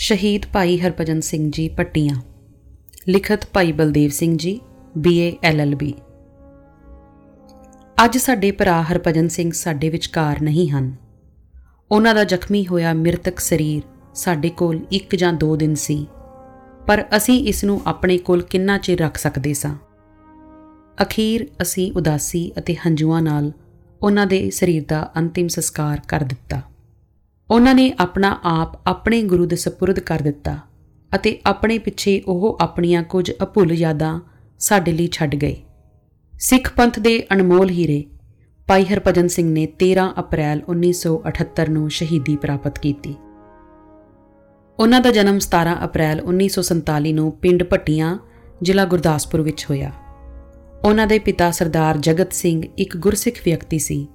ਸ਼ਹੀਦ ਭਾਈ ਹਰਭਜਨ ਸਿੰਘ ਜੀ ਪੱਟੀਆਂ। ਲਿਖਤ ਭਾਈ ਬਲਦੇਵ ਸਿੰਘ ਜੀ ਬੀਏ ਐਲਐਲਬੀ ਅੱਜ ਸਾਡੇ ਭਰਾ ਹਰਭਜਨ ਸਿੰਘ ਸਾਡੇ ਵਿਚਕਾਰ ਨਹੀਂ ਹਨ। ਉਹਨਾਂ ਦਾ ਜ਼ਖਮੀ ਹੋਇਆ ਮ੍ਰਿਤਕ ਸਰੀਰ ਸਾਡੇ ਕੋਲ ਇੱਕ ਜਾਂ ਦੋ ਦਿਨ ਸੀ, ਪਰ ਅਸੀਂ ਇਸ ਨੂੰ ਆਪਣੇ ਕੋਲ ਕਿੰਨਾ ਚਿਰ ਰੱਖ ਸਕਦੇ ਸਾਂ? ਅਖੀਰ ਅਸੀਂ ਉਦਾਸੀ ਅਤੇ ਹੰਝੂਆਂ ਨਾਲ ਉਹਨਾਂ ਦੇ ਸਰੀਰ ਦਾ ਅੰਤਿਮ ਸੰਸਕਾਰ ਕਰ ਦਿੱਤਾ। ਉਹਨਾਂ ਨੇ ਆਪਣਾ ਆਪ ਆਪਣੇ ਗੁਰੂ ਦੇ ਸਪੁਰਦ ਕਰ ਦਿੱਤਾ ਅਤੇ ਆਪਣੇ ਪਿੱਛੇ ਉਹ ਆਪਣੀਆਂ ਕੁਝ ਅਭੁੱਲ ਯਾਦਾਂ ਸਾਡੇ ਲਈ ਛੱਡ ਗਏ। ਸਿੱਖ ਪੰਥ ਦੇ ਅਨਮੋਲ ਹੀਰੇ ਭਾਈ ਹਰਭਜਨ ਸਿੰਘ ਨੇ 13 ਅਪ੍ਰੈਲ 1978 ਨੂੰ ਸ਼ਹੀਦੀ ਪ੍ਰਾਪਤ ਕੀਤੀ। ਉਹਨਾਂ ਦਾ ਜਨਮ 17 ਅਪ੍ਰੈਲ 1947 ਨੂੰ ਪਿੰਡ ਭੱਟੀਆਂ, ਜ਼ਿਲ੍ਹਾ ਗੁਰਦਾਸਪੁਰ ਵਿੱਚ ਹੋਇਆ। ਉਹਨਾਂ ਦੇ ਪਿਤਾ ਸਰਦਾਰ ਜਗਤ ਸਿੰਘ ਇੱਕ ਗੁਰਸਿੱਖ ਵਿਅਕਤੀ ਸੀ।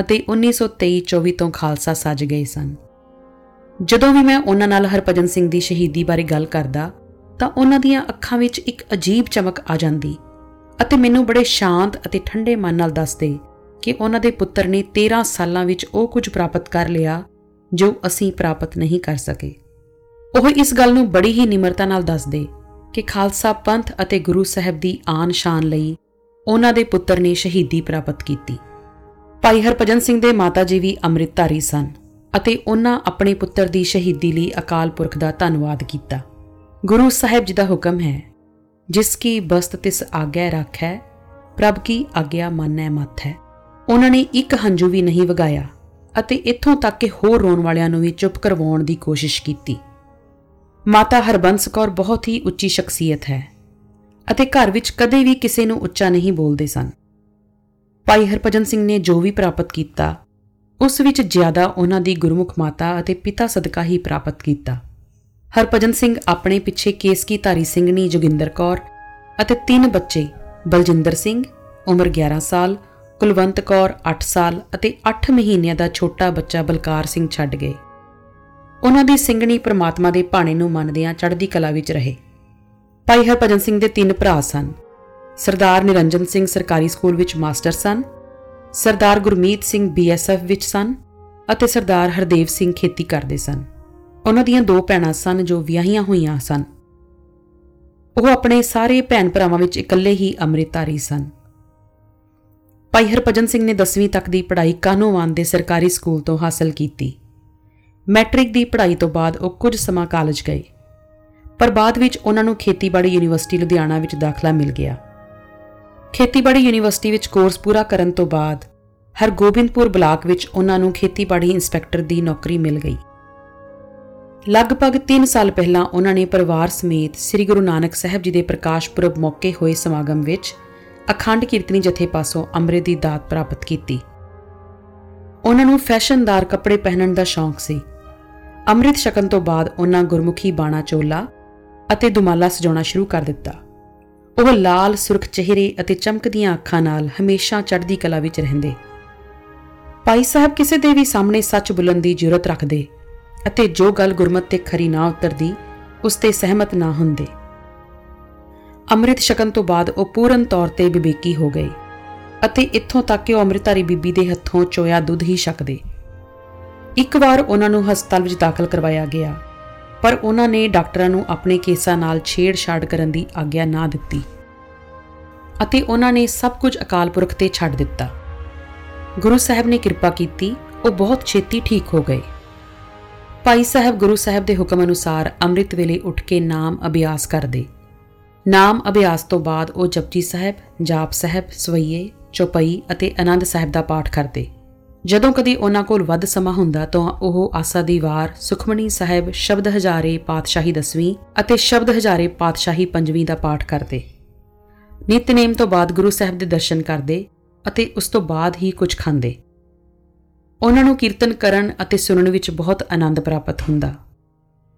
ਅਤੇ 1923-24 ਤੋਂ ਖਾਲਸਾ ਸੱਜ ਗਏ ਸਨ। ਜਦੋਂ ਵੀ ਮੈਂ ਉਹਨਾਂ ਨਾਲ ਹਰਭਜਨ ਸਿੰਘ ਦੀ ਸ਼ਹੀਦੀ ਬਾਰੇ ਗੱਲ ਕਰਦਾ, ਤਾਂ ਉਹਨਾਂ ਦੀਆਂ ਅੱਖਾਂ ਵਿੱਚ ਇੱਕ ਅਜੀਬ ਚਮਕ ਆ ਜਾਂਦੀ ਅਤੇ ਮੈਨੂੰ ਬੜੇ ਸ਼ਾਂਤ ਅਤੇ ਠੰਡੇ ਮਨ ਨਾਲ ਦੱਸਦੇ ਕਿ ਉਹਨਾਂ ਦੇ ਪੁੱਤਰ ਨੇ 13 ਸਾਲਾਂ ਵਿੱਚ ਉਹ ਕੁਝ ਪ੍ਰਾਪਤ ਕਰ ਲਿਆ ਜੋ ਅਸੀਂ ਪ੍ਰਾਪਤ ਨਹੀਂ ਕਰ ਸਕੇ। ਉਹ ਇਸ ਗੱਲ ਨੂੰ ਬੜੀ ਹੀ ਨਿਮਰਤਾ ਨਾਲ ਦੱਸਦੇ ਕਿ ਖਾਲਸਾ ਪੰਥ ਅਤੇ ਗੁਰੂ ਸਾਹਿਬ ਦੀ ਆਨ ਸ਼ਾਨ ਲਈ ਉਹਨਾਂ ਦੇ ਪੁੱਤਰ ਨੇ ਸ਼ਹੀਦੀ ਪ੍ਰਾਪਤ ਕੀਤੀ। ਭਾਈ ਹਰਭਜਨ ਸਿੰਘ ਦੇ ਮਾਤਾ ਜੀ ਵੀ ਅੰਮ੍ਰਿਤਧਾਰੀ ਸਨ ਅਤੇ ਉਹਨਾਂ ਆਪਣੇ ਪੁੱਤਰ ਦੀ ਸ਼ਹੀਦੀ ਲਈ ਅਕਾਲ ਪੁਰਖ ਦਾ ਧੰਨਵਾਦ ਕੀਤਾ। ਗੁਰੂ ਸਾਹਿਬ ਜੀ ਦਾ ਹੁਕਮ ਹੈ, ਜਿਸ ਕੀ ਬਸਤ ਤਿਸ ਆਗਿਆ ਰੱਖੈ, ਪ੍ਰਭ ਕੀ ਆਗਿਆ ਮੰਨੈ ਮਤ ਹੈ ਉਹਨਾਂ ਨੇ ਇੱਕ ਹੰਝੂ ਵੀ ਨਹੀਂ ਵਗਾਇਆ ਅਤੇ ਇੱਥੋਂ ਤੱਕ ਕਿ ਹੋਰ ਰੋਣ ਵਾਲਿਆਂ ਨੂੰ ਵੀ ਚੁੱਪ ਕਰਵਾਉਣ ਦੀ ਕੋਸ਼ਿਸ਼ ਕੀਤੀ। ਮਾਤਾ ਹਰਬੰਸ ਕੌਰ ਬਹੁਤ ਹੀ ਉੱਚੀ ਸ਼ਖਸੀਅਤ ਹੈ ਅਤੇ ਘਰ ਵਿੱਚ ਕਦੇ ਵੀ ਕਿਸੇ ਨੂੰ ਉੱਚਾ ਨਹੀਂ ਬੋਲਦੇ ਸਨ। ਭਾਈ ਹਰਭਜਨ ਸਿੰਘ ਨੇ ਜੋ ਵੀ ਪ੍ਰਾਪਤ ਕੀਤਾ, ਉਸ ਵਿੱਚ ਜ਼ਿਆਦਾ ਉਹਨਾਂ ਦੀ ਗੁਰਮੁਖ ਮਾਤਾ ਅਤੇ ਪਿਤਾ ਸਦਕਾ ਹੀ ਪ੍ਰਾਪਤ ਕੀਤਾ। ਹਰਭਜਨ ਸਿੰਘ ਆਪਣੇ ਪਿੱਛੇ ਕੇਸਕੀ ਧਾਰੀ ਸਿੰਘਣੀ ਜੋਗਿੰਦਰ ਕੌਰ ਅਤੇ ਤਿੰਨ ਬੱਚੇ, ਬਲਜਿੰਦਰ ਸਿੰਘ, ਉਮਰ 11 ਸਾਲ, ਕੁਲਵੰਤ ਕੌਰ 8 ਸਾਲ ਅਤੇ 8 ਮਹੀਨਿਆਂ ਦਾ ਛੋਟਾ ਬੱਚਾ ਬਲਕਾਰ ਸਿੰਘ ਛੱਡ ਗਏ। ਉਹਨਾਂ ਦੀ ਸਿੰਘਣੀ ਪ੍ਰਮਾਤਮਾ ਦੇ ਭਾਣੇ ਨੂੰ ਮੰਨਦਿਆਂ ਚੜ੍ਹਦੀ ਕਲਾ ਵਿੱਚ ਰਹੇ। ਭਾਈ ਹਰਭਜਨ ਸਿੰਘ ਦੇ ਤਿੰਨ ਭਰਾ ਸਨ। ਸਰਦਾਰ ਨਿਰੰਜਨ ਸਿੰਘ ਸਰਕਾਰੀ ਸਕੂਲ ਵਿੱਚ ਮਾਸਟਰ ਸਨ, ਸਰਦਾਰ ਗੁਰਮੀਤ ਸਿੰਘ ਬੀਐਸਐਫ ਵਿੱਚ ਸਨ ਅਤੇ ਸਰਦਾਰ ਹਰਦੇਵ ਸਿੰਘ ਖੇਤੀ ਕਰਦੇ ਸਨ। ਉਹਨਾਂ ਦੀਆਂ ਦੋ ਭੈਣਾਂ ਸਨ ਜੋ ਵਿਆਹੀਆਂ ਹੋਈਆਂ ਸਨ। ਉਹ ਆਪਣੇ ਸਾਰੇ ਭੈਣ ਭਰਾਵਾਂ ਵਿੱਚ ਇਕੱਲੇ ਹੀ ਅੰਮ੍ਰਿਤਧਾਰੀ ਸਨ। ਭਾਈ ਹਰਭਜਨ ਸਿੰਘ ਨੇ 10ਵੀਂ ਤੱਕ ਦੀ ਪੜ੍ਹਾਈ ਕਾਨੋਵਾਨ ਦੇ ਸਰਕਾਰੀ ਸਕੂਲ ਤੋਂ ਹਾਸਲ ਕੀਤੀ। ਮੈਟ੍ਰਿਕ ਦੀ ਪੜ੍ਹਾਈ ਤੋਂ ਬਾਅਦ ਉਹ ਕੁਝ ਸਮਾਂ ਕਾਲਜ ਗਏ, ਪਰ ਬਾਅਦ ਵਿੱਚ ਉਹਨਾਂ ਨੂੰ ਖੇਤੀਬਾੜੀ ਯੂਨੀਵਰਸਿਟੀ ਲੁਧਿਆਣਾ ਵਿੱਚ ਦਾਖਲਾ ਮਿਲ ਗਿਆ। ਖੇਤੀਬਾੜੀ ਯੂਨੀਵਰਸਿਟੀ ਵਿੱਚ ਕੋਰਸ ਪੂਰਾ ਕਰਨ ਤੋਂ ਬਾਅਦ ਹਰਗੋਬਿੰਦਪੁਰ ਬਲਾਕ ਵਿੱਚ ਉਹਨਾਂ ਨੂੰ ਖੇਤੀਬਾੜੀ ਇੰਸਪੈਕਟਰ ਦੀ ਨੌਕਰੀ ਮਿਲ ਗਈ। ਲਗਭਗ 3 ਸਾਲ ਪਹਿਲਾਂ ਉਹਨਾਂ ਨੇ ਪਰਿਵਾਰ ਸਮੇਤ ਸ੍ਰੀ ਗੁਰੂ ਨਾਨਕ ਸਾਹਿਬ ਜੀ ਦੇ ਪ੍ਰਕਾਸ਼ ਪੁਰਬ ਮੌਕੇ ਹੋਏ ਸਮਾਗਮ ਵਿੱਚ ਅਖੰਡ ਕੀਰਤਨੀ ਜਥੇ ਪਾਸੋਂ ਅੰਮ੍ਰਿਤ ਦੀ ਦਾਤ ਪ੍ਰਾਪਤ ਕੀਤੀ। ਉਹਨਾਂ ਨੂੰ ਫੈਸ਼ਨਦਾਰ ਕੱਪੜੇ ਪਹਿਨਣ ਦਾ ਸ਼ੌਂਕ ਸੀ। ਅੰਮ੍ਰਿਤ ਛਕਣ ਤੋਂ ਬਾਅਦ ਉਹਨਾਂ ਗੁਰਮੁਖੀ ਬਾਣਾ ਚੋਲਾ ਅਤੇ ਦੁਮਾਲਾ ਸਜਾਉਣਾ ਸ਼ੁਰੂ ਕਰ ਦਿੱਤਾ। ਉਹ ਲਾਲ ਸੁਰਖ ਚਿਹਰੇ ਅਤੇ ਚਮਕਦੀਆਂ ਅੱਖਾਂ ਨਾਲ ਹਮੇਸ਼ਾ ਚੜ੍ਹਦੀ ਕਲਾ ਵਿੱਚ ਰਹਿੰਦੇ। ਭਾਈ ਸਾਹਿਬ ਕਿਸੇ ਦੇ ਵੀ ਸਾਹਮਣੇ ਸੱਚ ਬੁਲਣ ਦੀ ਜੁਰਤ ਰੱਖਦੇ ਅਤੇ ਜੋ ਗੱਲ ਗੁਰਮਤ ਤੇ ਖਰੀ ਨਾ ਉਤਰਦੀ, ਉਸ ਤੇ ਸਹਿਮਤ ਨਾ ਹੁੰਦੇ। ਅੰਮ੍ਰਿਤ ਛਕਣ ਤੋਂ ਬਾਅਦ ਉਹ ਪੂਰਨ ਤੌਰ ਤੇ ਵਿਵੇਕੀ ਹੋ ਗਏ ਅਤੇ ਇੱਥੋਂ ਤੱਕ ਕਿ ਉਹ ਅੰਮ੍ਰਿਤਧਾਰੀ ਬੀਬੀ ਦੇ ਹੱਥੋਂ ਚੋਇਆ ਦੁੱਧ ਹੀ ਛਕਦੇ। ਇੱਕ ਵਾਰ ਉਹਨਾਂ ਨੂੰ ਹਸਪਤਾਲ ਵਿੱਚ ਦਾਖਲ ਕਰਵਾਇਆ ਗਿਆ। ਪਰ ਉਹਨਾਂ ਨੇ ਡਾਕਟਰਾਂ ਨੂੰ ਆਪਣੇ ਕੇਸਾਂ ਨਾਲ ਛੇੜਛਾੜ ਕਰਨ ਦੀ ਆਗਿਆ ਨਾ ਦਿੱਤੀ ਅਤੇ ਉਹਨਾਂ ਨੇ ਸਭ ਕੁਝ ਅਕਾਲ ਪੁਰਖ ਤੇ ਛੱਡ ਦਿੱਤਾ। ਗੁਰੂ ਸਾਹਿਬ ਨੇ ਕਿਰਪਾ ਕੀਤੀ, ਉਹ ਬਹੁਤ ਛੇਤੀ ਠੀਕ ਹੋ ਗਏ। ਭਾਈ ਸਾਹਿਬ ਗੁਰੂ ਸਾਹਿਬ ਦੇ ਹੁਕਮ ਅਨੁਸਾਰ ਅੰਮ੍ਰਿਤ ਵੇਲੇ ਉੱਠ ਕੇ ਨਾਮ ਅਭਿਆਸ ਕਰਦੇ। ਨਾਮ ਅਭਿਆਸ ਤੋਂ ਬਾਅਦ ਉਹ ਜਪਜੀ ਸਾਹਿਬ, ਜਾਪ ਸਾਹਿਬ, ਸਵਈਏ, ਚੌਪਈ ਅਤੇ ਆਨੰਦ ਸਾਹਿਬ ਦਾ ਪਾਠ ਕਰਦੇ। ਜਦੋਂ ਕਦੀ ਉਹਨਾਂ ਕੋਲ ਵੱਧ ਸਮਾਂ ਹੁੰਦਾ ਤਾਂ ਉਹ ਆਸਾ ਦੀ ਵਾਰ ਸੁਖਮਣੀ ਸਾਹਿਬ ਸ਼ਬਦ ਹਜ਼ਾਰੇ ਪਾਤਸ਼ਾਹੀ ਦਸਵੀਂ ਅਤੇ ਸ਼ਬਦ ਹਜ਼ਾਰੇ ਪਾਤਸ਼ਾਹੀ ਪੰਜਵੀਂ ਦਾ ਪਾਠ ਕਰਦੇ। ਨਿਤਨੇਮ ਤੋਂ ਬਾਅਦ ਗੁਰੂ ਸਾਹਿਬ ਦੇ ਦਰਸ਼ਨ ਕਰਦੇ ਅਤੇ ਉਸ ਤੋਂ ਬਾਅਦ ਹੀ ਕੁਝ ਖਾਂਦੇ। ਉਹਨਾਂ ਨੂੰ ਕੀਰਤਨ ਕਰਨ ਅਤੇ ਸੁਣਨ ਵਿੱਚ ਬਹੁਤ ਆਨੰਦ ਪ੍ਰਾਪਤ ਹੁੰਦਾ।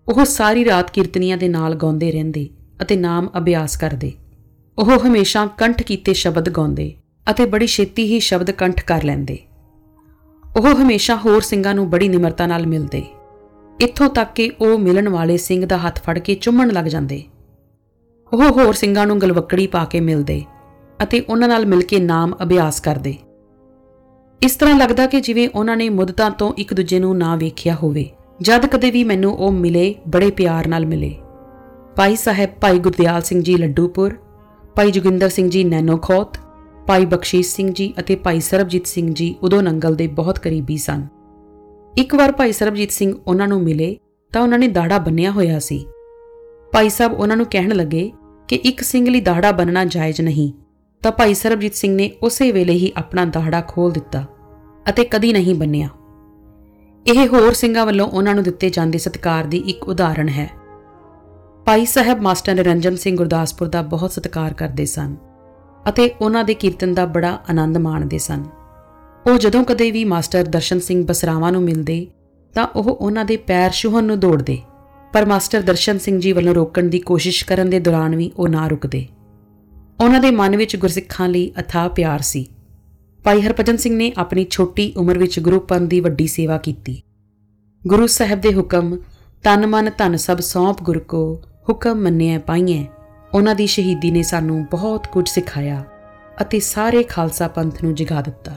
ਉਹ ਸਾਰੀ ਰਾਤ ਕੀਰਤਨੀਆਂ ਦੇ ਨਾਲ ਗਾਉਂਦੇ ਰਹਿੰਦੇ ਅਤੇ ਨਾਮ ਅਭਿਆਸ ਕਰਦੇ। ਉਹ ਹਮੇਸ਼ਾ ਕੰਠ ਕੀਤੇ ਸ਼ਬਦ ਗਾਉਂਦੇ ਅਤੇ ਬੜੀ ਛੇਤੀ ਹੀ ਸ਼ਬਦ ਕੰਠ ਕਰ ਲੈਂਦੇ। ਉਹ ਹਮੇਸ਼ਾ ਹੋਰ ਸਿੰਘਾਂ ਨੂੰ ਬੜੀ ਨਿਮਰਤਾ ਨਾਲ ਮਿਲਦੇ। ਇੱਥੋਂ ਤੱਕ ਕਿ ਉਹ ਮਿਲਣ ਵਾਲੇ ਸਿੰਘ ਦਾ ਹੱਥ ਫੜ ਕੇ ਚੁੰਮਣ ਲੱਗ ਜਾਂਦੇ। ਉਹ ਹੋਰ ਸਿੰਘਾਂ ਨੂੰ ਗਲਵੱਕੜੀ ਪਾ ਕੇ ਮਿਲਦੇ ਅਤੇ ਉਹਨਾਂ ਨਾਲ ਮਿਲ ਕੇ ਨਾਮ ਅਭਿਆਸ ਕਰਦੇ। ਇਸ ਤਰ੍ਹਾਂ ਲੱਗਦਾ ਕਿ ਜਿਵੇਂ ਉਹਨਾਂ ਨੇ ਮੁੱਦਤਾਂ ਤੋਂ ਇੱਕ ਦੂਜੇ ਨੂੰ ਨਾ ਵੇਖਿਆ ਹੋਵੇ, ਜਦ ਕਦੇ ਵੀ ਮੈਨੂੰ ਉਹ ਮਿਲੇ, ਬੜੇ ਪਿਆਰ ਨਾਲ ਮਿਲੇ। ਭਾਈ ਸਾਹਿਬ ਭਾਈ ਗੁਰਦਿਆਲ ਸਿੰਘ ਜੀ ਲੱਡੂਪੁਰ, ਭਾਈ ਜੋਗਿੰਦਰ ਸਿੰਘ ਜੀ ਨੈਨੋਖੋਤ ਭਾਈ ਬਖਸ਼ੀਸ਼ ਸਿੰਘ ਜੀ ਅਤੇ ਭਾਈ ਸਰਬਜੀਤ ਸਿੰਘ ਜੀ ਉਦੋਂ ਨੰਗਲ ਦੇ ਬਹੁਤ ਕਰੀਬੀ ਸਨ। ਇੱਕ ਵਾਰ ਭਾਈ ਸਰਬਜੀਤ ਸਿੰਘ ਉਹਨਾਂ ਨੂੰ ਮਿਲੇ ਤਾਂ ਉਹਨਾਂ ਨੇ ਦਾੜਾ ਬੰਨਿਆ ਹੋਇਆ ਸੀ। ਭਾਈ ਸਾਹਿਬ ਉਹਨਾਂ ਨੂੰ ਕਹਿਣ ਲੱਗੇ ਕਿ ਇੱਕ ਸਿੰਘ ਲਈ ਦਾੜਾ ਬੰਨਣਾ ਜਾਇਜ਼ ਨਹੀਂ, ਤਾਂ ਭਾਈ ਸਰਬਜੀਤ ਸਿੰਘ ਨੇ ਉਸੇ ਵੇਲੇ ਹੀ ਆਪਣਾ ਦਾੜਾ ਖੋਲ ਦਿੱਤਾ ਅਤੇ ਕਦੀ ਨਹੀਂ ਬੰਨਿਆ। ਇਹ ਹੋਰ ਸਿੰਘਾਂ ਵੱਲੋਂ ਉਹਨਾਂ ਨੂੰ ਦਿੱਤੇ ਜਾਂਦੇ ਸਤਿਕਾਰ ਦੀ ਇੱਕ ਉਦਾਹਰਣ ਹੈ। ਭਾਈ ਸਾਹਿਬ ਮਾਸਟਰ ਨਿਰੰਜਨ ਸਿੰਘ ਗੁਰਦਾਸਪੁਰ ਦਾ ਬਹੁਤ ਸਤਿਕਾਰ ਕਰਦੇ ਸਨ। ਅਤੇ ਉਹਨਾਂ ਦੇ ਕੀਰਤਨ ਦਾ ਬੜਾ ਆਨੰਦ ਮਾਣਦੇ ਸਨ। ਉਹ ਜਦੋਂ ਕਦੇ ਵੀ ਮਾਸਟਰ ਦਰਸ਼ਨ ਸਿੰਘ ਬਸਰਾਵਾਂ ਨੂੰ ਮਿਲਦੇ, ਤਾਂ ਉਹ ਉਹਨਾਂ ਦੇ ਪੈਰ ਛੂਹਣ ਨੂੰ ਦੌੜਦੇ। ਪਰ ਮਾਸਟਰ ਦਰਸ਼ਨ ਸਿੰਘ ਜੀ ਵੱਲੋਂ ਰੋਕਣ ਦੀ ਕੋਸ਼ਿਸ਼ ਕਰਨ ਦੇ ਦੌਰਾਨ ਵੀ ਉਹ ਨਾ ਰੁਕਦੇ। ਉਹਨਾਂ ਦੇ ਮਨ ਵਿੱਚ ਗੁਰਸਿੱਖਾਂ ਲਈ ਅਥਾਹ ਪਿਆਰ ਸੀ। ਭਾਈ ਹਰਭਜਨ ਸਿੰਘ ਨੇ ਆਪਣੀ ਛੋਟੀ ਉਮਰ ਵਿੱਚ ਗੁਰੂ ਪੰਥ ਦੀ ਵੱਡੀ ਸੇਵਾ ਕੀਤੀ। ਗੁਰੂ ਸਾਹਿਬ ਦੇ ਹੁਕਮ, ਤਨ ਮਨ ਧਨ ਸਭ ਸੌਂਪ ਗੁਰ ਕੋ, ਹੁਕਮ ਮੰਨਿਆ ਪਾਈਐ। ਉਹਨਾਂ ਦੀ ਸ਼ਹੀਦੀ ਨੇ ਸਾਨੂੰ ਬਹੁਤ ਕੁਝ ਸਿਖਾਇਆ ਅਤੇ ਸਾਰੇ ਖਾਲਸਾ ਪੰਥ ਨੂੰ ਜਗਾ ਦਿੱਤਾ।